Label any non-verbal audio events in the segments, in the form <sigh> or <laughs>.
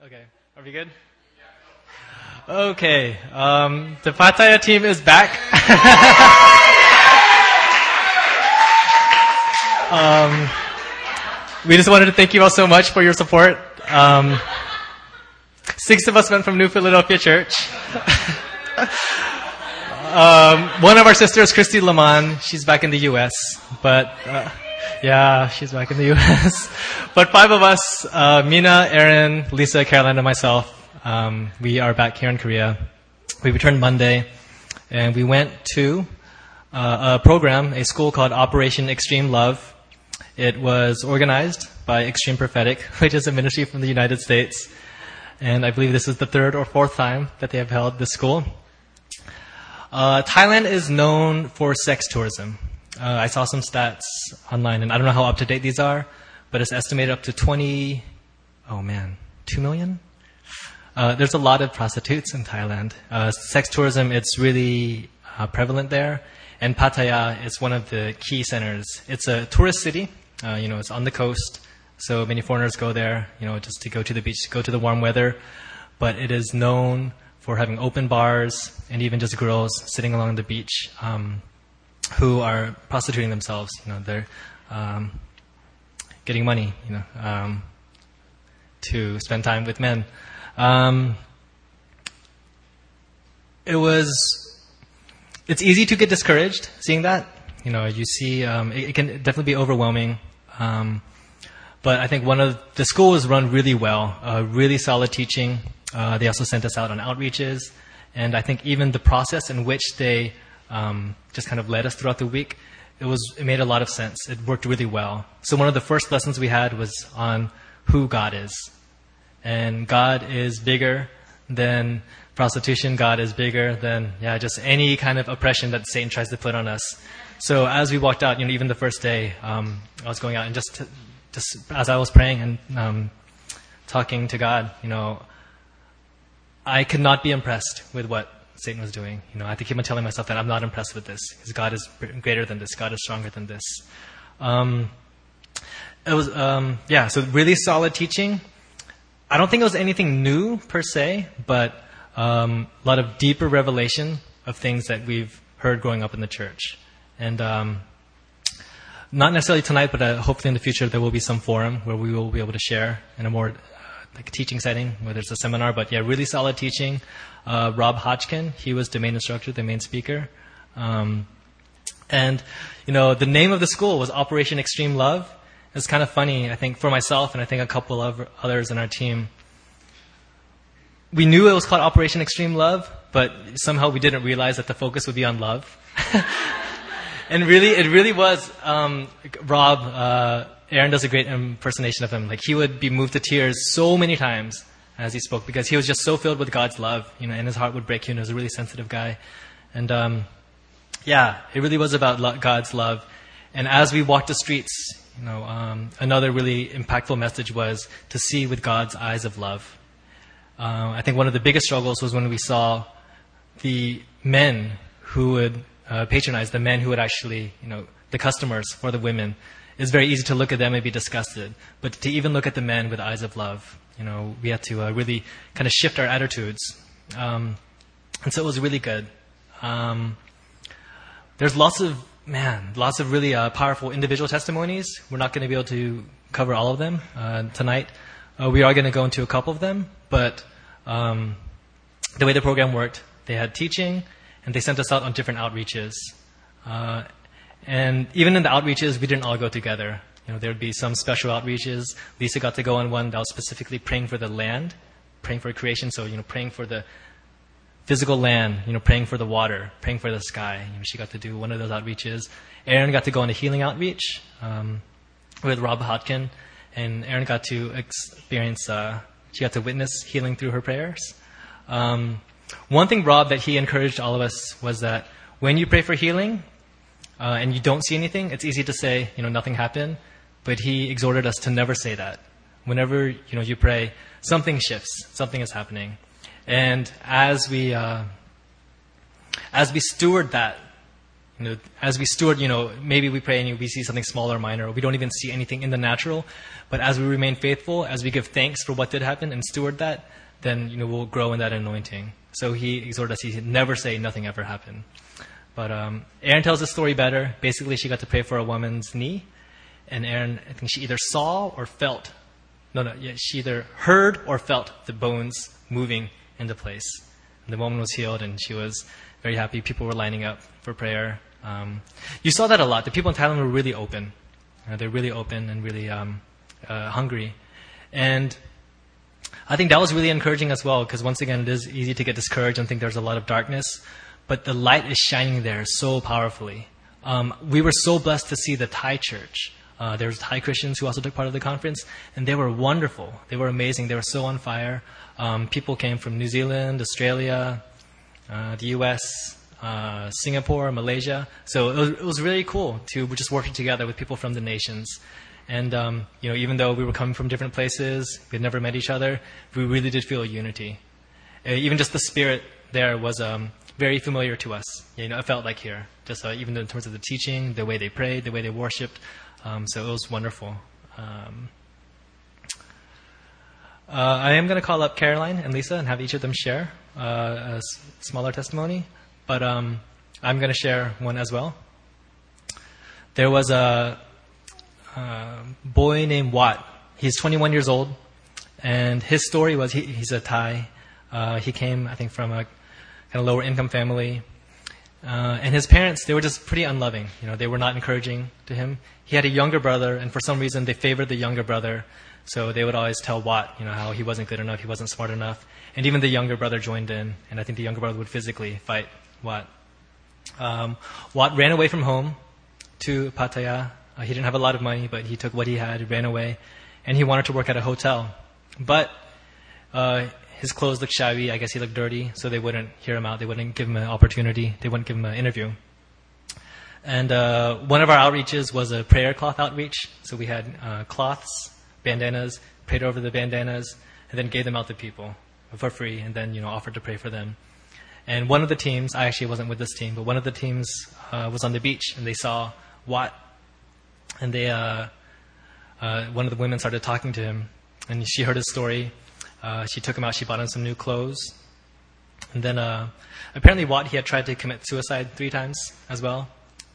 Okay, are we good? Okay, um, the Pattaya team is back. <laughs> um, we just wanted to thank you all so much for your support. Um, six of us went from New Philadelphia Church. <laughs> um, one of our sisters, Christy Lamont, she's back in the U.S., but. Uh, yeah, she's back in the <laughs> U.S. but five of us, uh, Mina, Aaron, Lisa, Caroline, and myself, um, we are back here in Korea. We returned Monday, and we went to uh, a program, a school called Operation Extreme Love. It was organized by Extreme Prophetic, <laughs> which is a ministry from the United States. And I believe this is the third or fourth time that they have held this school. Uh, Thailand is known for sex tourism. Uh, I saw some stats online, and I don't know how up to date these are, but it's estimated up to 20, oh man, 2 million? Uh, there's a lot of prostitutes in Thailand. Uh, sex tourism, it's really uh, prevalent there. And Pattaya is one of the key centers. It's a tourist city. Uh, you know, it's on the coast. So many foreigners go there, you know, just to go to the beach, to go to the warm weather. But it is known for having open bars and even just girls sitting along the beach. Um, who are prostituting themselves. You know, they're um, getting money. You know, um, to spend time with men. Um, it was. It's easy to get discouraged seeing that. You know, you see, um, it, it, can definitely be overwhelming. Um, but I think one of the school was run really well, uh, really solid teaching. Uh, they also sent us out on outreaches, and I think even the process in which they um, just kind of led us throughout the week, it was it made a lot of sense. It worked really well. So one of the first lessons we had was on who God is, and God is bigger than prostitution. God is bigger than yeah, just any kind of oppression that Satan tries to put on us. So as we walked out, you know, even the first day, um, I was going out and just to, just as I was praying and um, talking to God, you know, I could not be impressed with what Satan was doing. You know, I had to keep on telling myself that I'm not impressed with this because God is greater than this. God is stronger than this. Um, it was, um, yeah, so really solid teaching. I don't think it was anything new per se, but um, a lot of deeper revelation of things that we've heard growing up in the church. And um, not necessarily tonight, but uh, hopefully in the future there will be some forum where we will be able to share in a more like a teaching setting, whether it's a seminar. But yeah, really solid teaching uh, Rob Hotchkin. He was the main instructor, the main speaker. Um, and, you know, the name of the school was Operation Extreme Love. It's kind of funny, I think, for myself and I think a couple of others in our team. We knew it was called Operation Extreme Love, but somehow we didn't realize that the focus would be on love. <laughs> and really, it really was um, Rob. Uh, Aaron does a great impersonation of him. Like he would be moved to tears so many times as he spoke because he was just so filled with God's love, you know, and his heart would break. You know, he was a really sensitive guy, and um, yeah, it really was about lo- God's love. And as we walked the streets, you know, um, another really impactful message was to see with God's eyes of love. Uh, I think one of the biggest struggles was when we saw the men who would uh, patronize, the men who would actually, you know, the customers for the women. It's very easy to look at them and be disgusted, but to even look at the men with eyes of love you know, we had to uh, really kind of shift our attitudes. Um, and so it was really good. Um, there's lots of, man, lots of really uh, powerful individual testimonies. We're not going to be able to cover all of them uh, tonight. Uh, we are going to go into a couple of them, but um, the way the program worked, they had teaching, and they sent us out on different outreaches. And even in the outreaches, we didn't all go together. You know, there would be some special outreaches. Lisa got to go on one that was specifically praying for the land, praying for creation. So, you know, praying for the physical land, you know, praying for the water, praying for the sky. You know, she got to do one of those outreaches. Aaron got to go on a healing outreach um, with Rob Hotchkin, and Aaron got to experience, uh, she got to witness healing through her prayers. Um, one thing, Rob, that he encouraged all of us was that when you pray for healing uh, and you don't see anything, it's easy to say, you know, nothing happened. But he exhorted us to never say that. Whenever you know you pray, something shifts, something is happening, and as we uh, as we steward that, You know, as we steward, you know, maybe we pray and we see something small or minor, or we don't even see anything in the natural. But as we remain faithful, as we give thanks for what did happen and steward that, then you know we'll grow in that anointing. So he exhorted us. He said, never say nothing ever happened. But um, Aaron tells the story better. Basically, she got to pray for a woman's knee, and Aaron, I think she either saw or felt. No, no, yeah, she either heard or felt the bones moving into place. And the woman was healed, and she was very happy. People were lining up for prayer. Um, you saw that a lot. The people in Thailand were really open. Uh, they're really open and really um, uh, hungry. And I think that was really encouraging as well, because once again, it is easy to get discouraged and think there's a lot of darkness. But the light is shining there so powerfully. Um, we were so blessed to see the Thai church. Uh, there was Thai Christians who also took part of the conference, and they were wonderful. They were amazing. They were so on fire. Um, people came from New Zealand, Australia, uh, the U.S., uh, Singapore, Malaysia. So it was, it was, really cool to just working together with people from the nations. And um, you know, even though we were coming from different places, we had never met each other, we really did feel a unity. Uh, even just the spirit there was um, very familiar to us. You know, it felt like here, just uh, even in terms of the teaching, the way they prayed, the way they worshipped. Um, so it was wonderful. Um, uh, I am going to call up Caroline and Lisa and have each of them share uh, a s- smaller testimony, but um, I'm going to share one as well. There was a, a, boy named Watt. He's 21 years old, and his story was he, he's a Thai. Uh, he came, I think, from a kind of lower income family. Uh, and his parents, they were just pretty unloving. You know, they were not encouraging to him. He had a younger brother, and for some reason, they favored the younger brother. So they would always tell Watt, you know, how he wasn't good enough, he wasn't smart enough. And even the younger brother joined in, and I think the younger brother would physically fight Watt. Um, Watt ran away from home to Pattaya. Uh, he didn't have a lot of money, but he took what he had, ran away, and he wanted to work at a hotel. But uh, his clothes looked shabby. I guess he looked dirty, so they wouldn't hear him out. They wouldn't give him an opportunity. They wouldn't give him an interview. And uh, one of our outreaches was a prayer cloth outreach. So we had uh, cloths, bandanas, prayed over the bandanas, and then gave them out to people for free, and then you know offered to pray for them. And one of the teams, I actually wasn't with this team, but one of the teams uh, was on the beach, and they saw Watt, and they uh, uh, one of the women started talking to him, and she heard his story uh, she took him out. She bought him some new clothes. And then uh, apparently Watt, he had tried to commit suicide three times as well.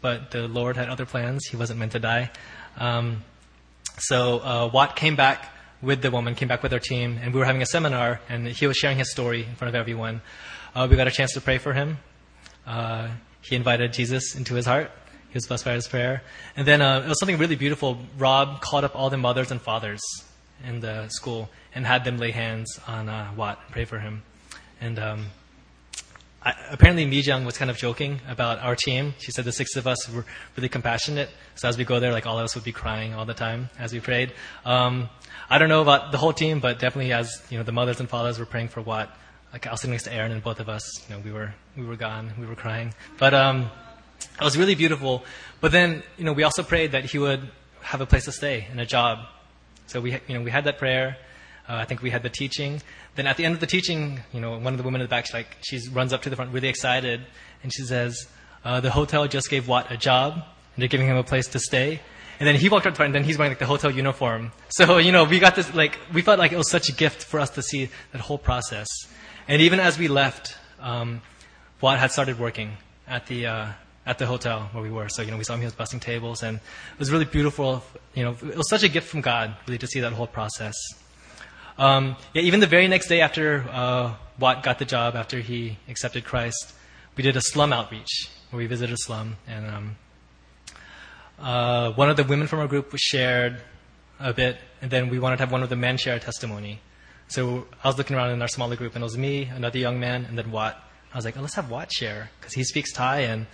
But the Lord had other plans. He wasn't meant to die. Um, so uh, Watt came back with the woman, came back with our team, and we were having a seminar, and he was sharing his story in front of everyone. Uh, we got a chance to pray for him. Uh, he invited Jesus into his heart. He was blessed by his prayer. And then uh, it was something really beautiful. Rob called up all the mothers and fathers in the school and had them lay hands on uh, Watt, and pray for him. And um, I, apparently, Mijang was kind of joking about our team. She said the six of us were really compassionate. So as we go there, like all of us would be crying all the time as we prayed. Um, I don't know about the whole team, but definitely as you know, the mothers and fathers were praying for Watt. Like I was sitting next to Aaron, and both of us, you know, we were we were gone, we were crying. But um, it was really beautiful. But then, you know, we also prayed that he would have a place to stay and a job. So we, you know, we had that prayer. Uh, I think we had the teaching. Then at the end of the teaching, you know, one of the women in the back, she, like, she runs up to the front really excited, and she says, uh, the hotel just gave Watt a job, and they're giving him a place to stay. And then he walked up to and then he's wearing like the hotel uniform. So, you know, we got this, like, we felt like it was such a gift for us to see that whole process. And even as we left, um, Watt had started working at the, uh, at the hotel where we were. So, you know, we saw him, he was busting tables, and it was really beautiful. You know, it was such a gift from God, really, to see that whole process. Um, yeah, even the very next day after uh, Watt got the job, after he accepted Christ, we did a slum outreach where we visited a slum, and um, uh, one of the women from our group shared a bit, and then we wanted to have one of the men share a testimony. So I was looking around in our smaller group, and it was me, another young man, and then Watt. I was like, oh, let's have Watt share because he speaks Thai, and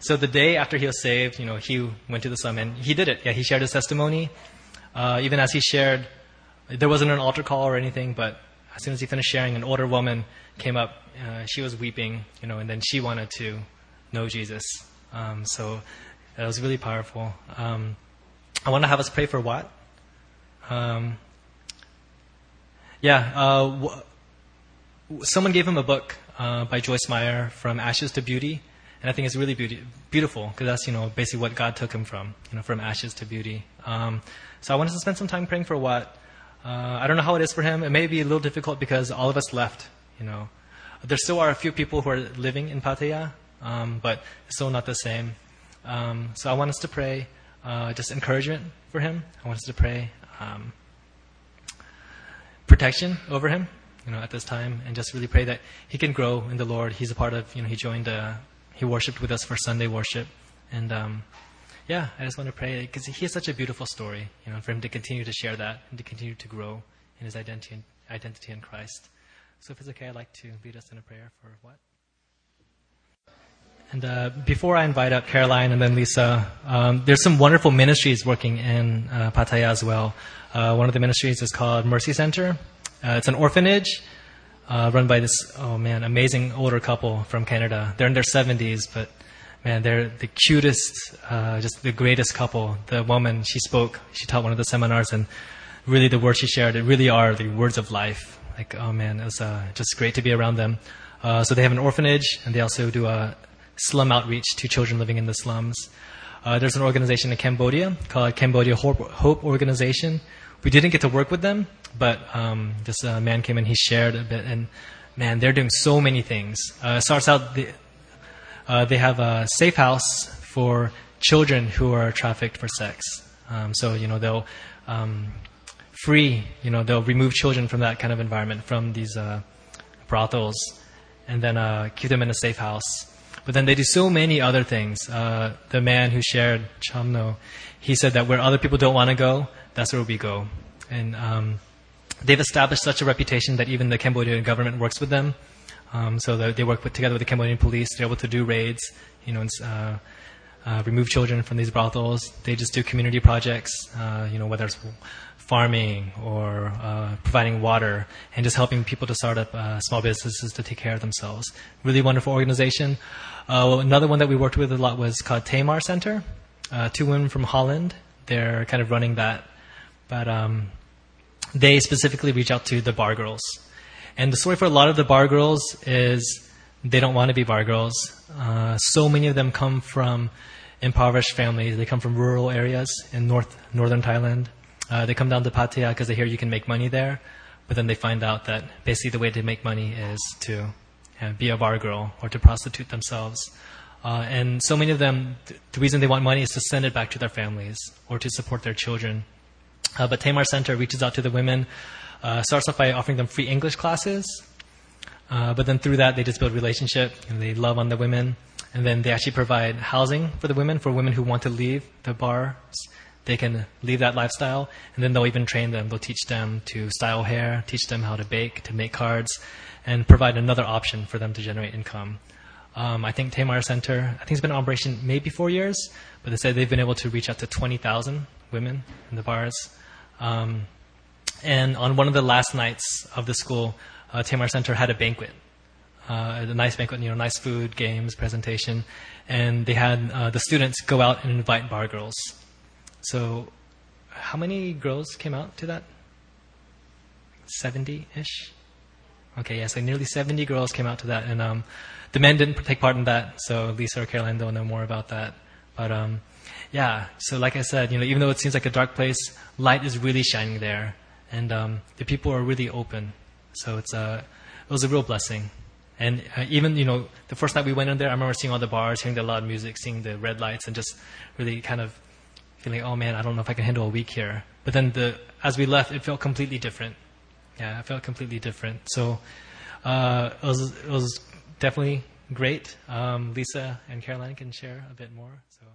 so the day after he was saved, you know, he went to the summit. He did it. Yeah, he shared his testimony. Uh, even as he shared, there wasn't an altar call or anything, but as soon as he finished sharing, an older woman came up. Uh, she was weeping, you know, and then she wanted to know Jesus. Um, so that was really powerful. Um, I want to have us pray for Watt? Um, yeah, uh, w- someone gave him a book uh, by Joyce Meyer, From Ashes to Beauty and I think it's really beauty, beautiful because that's you know basically what God took him from, you know, from ashes to beauty. Um, so I wanted to spend some time praying for Watt. Uh, I don't know how it is for him. It may be a little difficult because all of us left. You know, there still are a few people who are living in Pattaya, um, but still not the same. Um, so I want us to pray uh, just encouragement for him. I want us to pray um, protection over him, you know, at this time, and just really pray that he can grow in the Lord. He's a part of, you know, he joined, uh, he worshipped with us for Sunday worship, and um, yeah, I just want to pray because he has such a beautiful story, you know, for him to continue to share that and to continue to grow in his identity, identity in Christ. So if it's okay, I'd like to lead us in a prayer for Watt? And uh, before I invite up Caroline and then Lisa, um, there's some wonderful ministries working in uh, Pattaya as well. Uh, one of the ministries is called Mercy Center. Uh, it's an orphanage uh, run by this, oh man, amazing older couple from Canada. They're in their 70s, but man, they're the cutest, uh, just the greatest couple. The woman, she spoke, she taught one of the seminars, and really the words she shared, it really are the words of life. Like, oh man, it was just great to be around them. so they have an orphanage, and they also do a slum outreach to children living in the slums. Uh, there's an organization in Cambodia called Cambodia Hope, Organization. We didn't get to work with them, but um, this uh, man came and he shared a bit, and man, they're doing so many things. Uh, starts out, the, uh, they have a safe house for children who are trafficked for sex. Um, so, you know, they'll um, free, you know, they'll remove children from that kind of environment, from these uh, brothels, and then uh, keep them in a safe house. But then they do so many other things. Uh, the man who shared Chamno, he said that where other people don't want to go, that's where we go. And um, they've established such a reputation that even the Cambodian government works with them. Um, so they work with, together with the Cambodian police. They're able to do raids, you know, and, uh, uh, remove children from these brothels. They just do community projects, uh, you know, whether it's farming or uh, providing water and just helping people to start up uh, small businesses to take care of themselves. Really wonderful organization. Uh, another one that we worked with a lot was called Tamar Center. Two women from Holland. They're kind of running that. But um, they specifically reach out to the bar girls. And the story for a lot of the bar girls is they don't want to be bar girls. Uh, so many of them come from impoverished families. They come from rural areas in north northern Thailand. Uh, they come down to Pattaya because they hear you can make money there, but then they find out that basically the way to make money is to uh, be a bar girl or to prostitute themselves. Uh, and so many of them, th- the reason they want money is to send it back to their families or to support their children. Uh, but Tamar Center reaches out to the women, uh, starts off by offering them free English classes, uh, but then through that they just build relationship and they love on the women, and then they actually provide housing for the women for women who want to leave the bars. They can leave that lifestyle, and then they'll even train them. They'll teach them to style hair, teach them how to bake, to make cards, and provide another option for them to generate income. Um, I think Tamar Center, I think it's been in operation maybe four years, but they said they've been able to reach out to 20,000 women in the bars. Um, and on one of the last nights of the school, uh, Tamar Center had a banquet, uh, a nice banquet, you know, nice food, games, presentation, and they had uh, the students go out and invite bar girls. So, how many girls came out to that? 70 ish? Okay, yeah, so nearly 70 girls came out to that, and um, the men didn't take part in that, so Lisa or Caroline don't know more about that. But um, yeah, so like I said, you know, even though it seems like a dark place, light is really shining there, and um, the people are really open. So it's a, it was a real blessing. And uh, even you know, the first night we went in there, I remember seeing all the bars, hearing the loud music, seeing the red lights, and just really kind of feeling, oh man, I don't know if I can handle a week here. But then the as we left, it felt completely different yeah, it felt completely different. So uh, it was it was definitely great. Um, Lisa and Caroline can share a bit more. So.